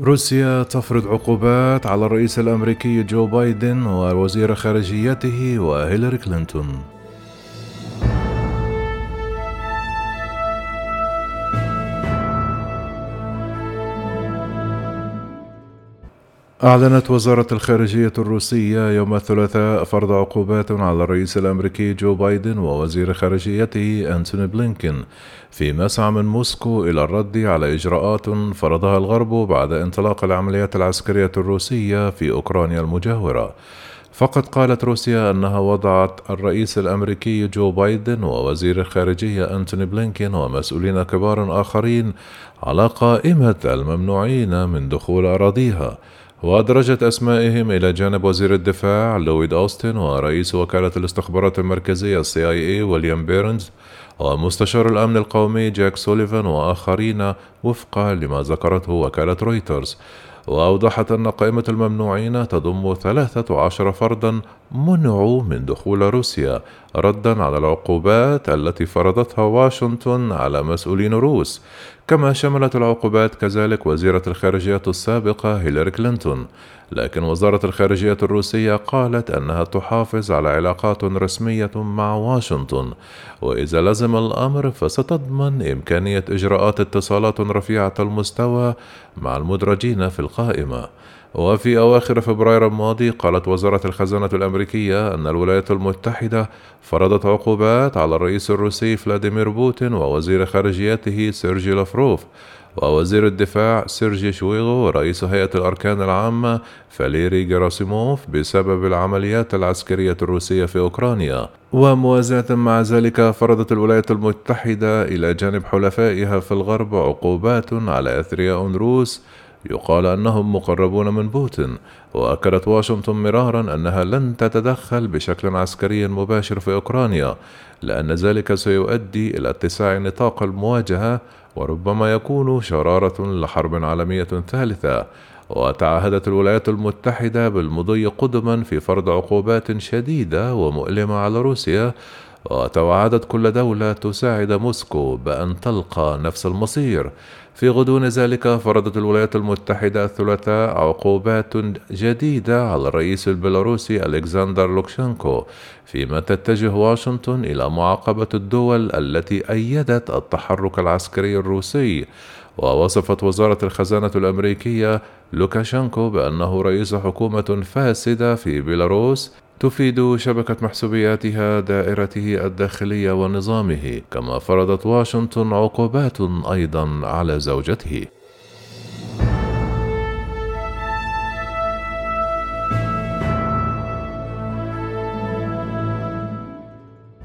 روسيا تفرض عقوبات على الرئيس الأمريكي جو بايدن ووزير خارجيته وهيلاري كلينتون. أعلنت وزارة الخارجية الروسية يوم الثلاثاء فرض عقوبات على الرئيس الأمريكي جو بايدن ووزير خارجيته أنتوني بلينكين في مسعى من موسكو إلى الرد على إجراءات فرضها الغرب بعد انطلاق العمليات العسكرية الروسية في أوكرانيا المجاورة. فقد قالت روسيا أنها وضعت الرئيس الأمريكي جو بايدن ووزير الخارجية أنتوني بلينكين ومسؤولين كبار آخرين على قائمة الممنوعين من دخول أراضيها وأدرجت أسمائهم إلى جانب وزير الدفاع لويد أوستن ورئيس وكالة الاستخبارات المركزية إي ويليام بيرنز ومستشار الأمن القومي جاك سوليفان وآخرين وفقا لما ذكرته وكالة رويترز. وأوضحت أن قائمة الممنوعين تضم ثلاثة عشر فردا منعوا من دخول روسيا ردا على العقوبات التي فرضتها واشنطن على مسؤولين روس. كما شملت العقوبات كذلك وزيرة الخارجية السابقة هيلاري كلينتون. لكن وزارة الخارجية الروسية قالت أنها تحافظ على علاقات رسمية مع واشنطن. وإذا لزم الأمر فستضمن إمكانية إجراءات اتصالات رفيعة المستوى مع المدرجين في القائمة وفي أواخر فبراير الماضي قالت وزارة الخزانة الأمريكية أن الولايات المتحدة فرضت عقوبات على الرئيس الروسي فلاديمير بوتين ووزير خارجيته سيرجي لافروف. ووزير الدفاع سيرجي شويغو ورئيس هيئة الأركان العامة فاليري جراسيموف بسبب العمليات العسكرية الروسية في أوكرانيا. وموازاة مع ذلك فرضت الولايات المتحدة إلى جانب حلفائها في الغرب عقوبات على أثرياء روس يقال أنهم مقربون من بوتين وأكدت واشنطن مرارا أنها لن تتدخل بشكل عسكري مباشر في أوكرانيا لأن ذلك سيؤدي إلى اتساع نطاق المواجهة وربما يكون شرارة لحرب عالمية ثالثة وتعهدت الولايات المتحدة بالمضي قدما في فرض عقوبات شديدة ومؤلمة على روسيا وتوعدت كل دولة تساعد موسكو بأن تلقى نفس المصير. في غضون ذلك فرضت الولايات المتحدة الثلاثاء عقوبات جديدة على الرئيس البيلاروسي ألكسندر لوكشنكو فيما تتجه واشنطن إلى معاقبة الدول التي أيدت التحرك العسكري الروسي. ووصفت وزارة الخزانة الأمريكية لوكاشنكو بأنه رئيس حكومة فاسدة في بيلاروس تفيد شبكة محسوبياتها دائرته الداخلية ونظامه كما فرضت واشنطن عقوبات أيضا على زوجته.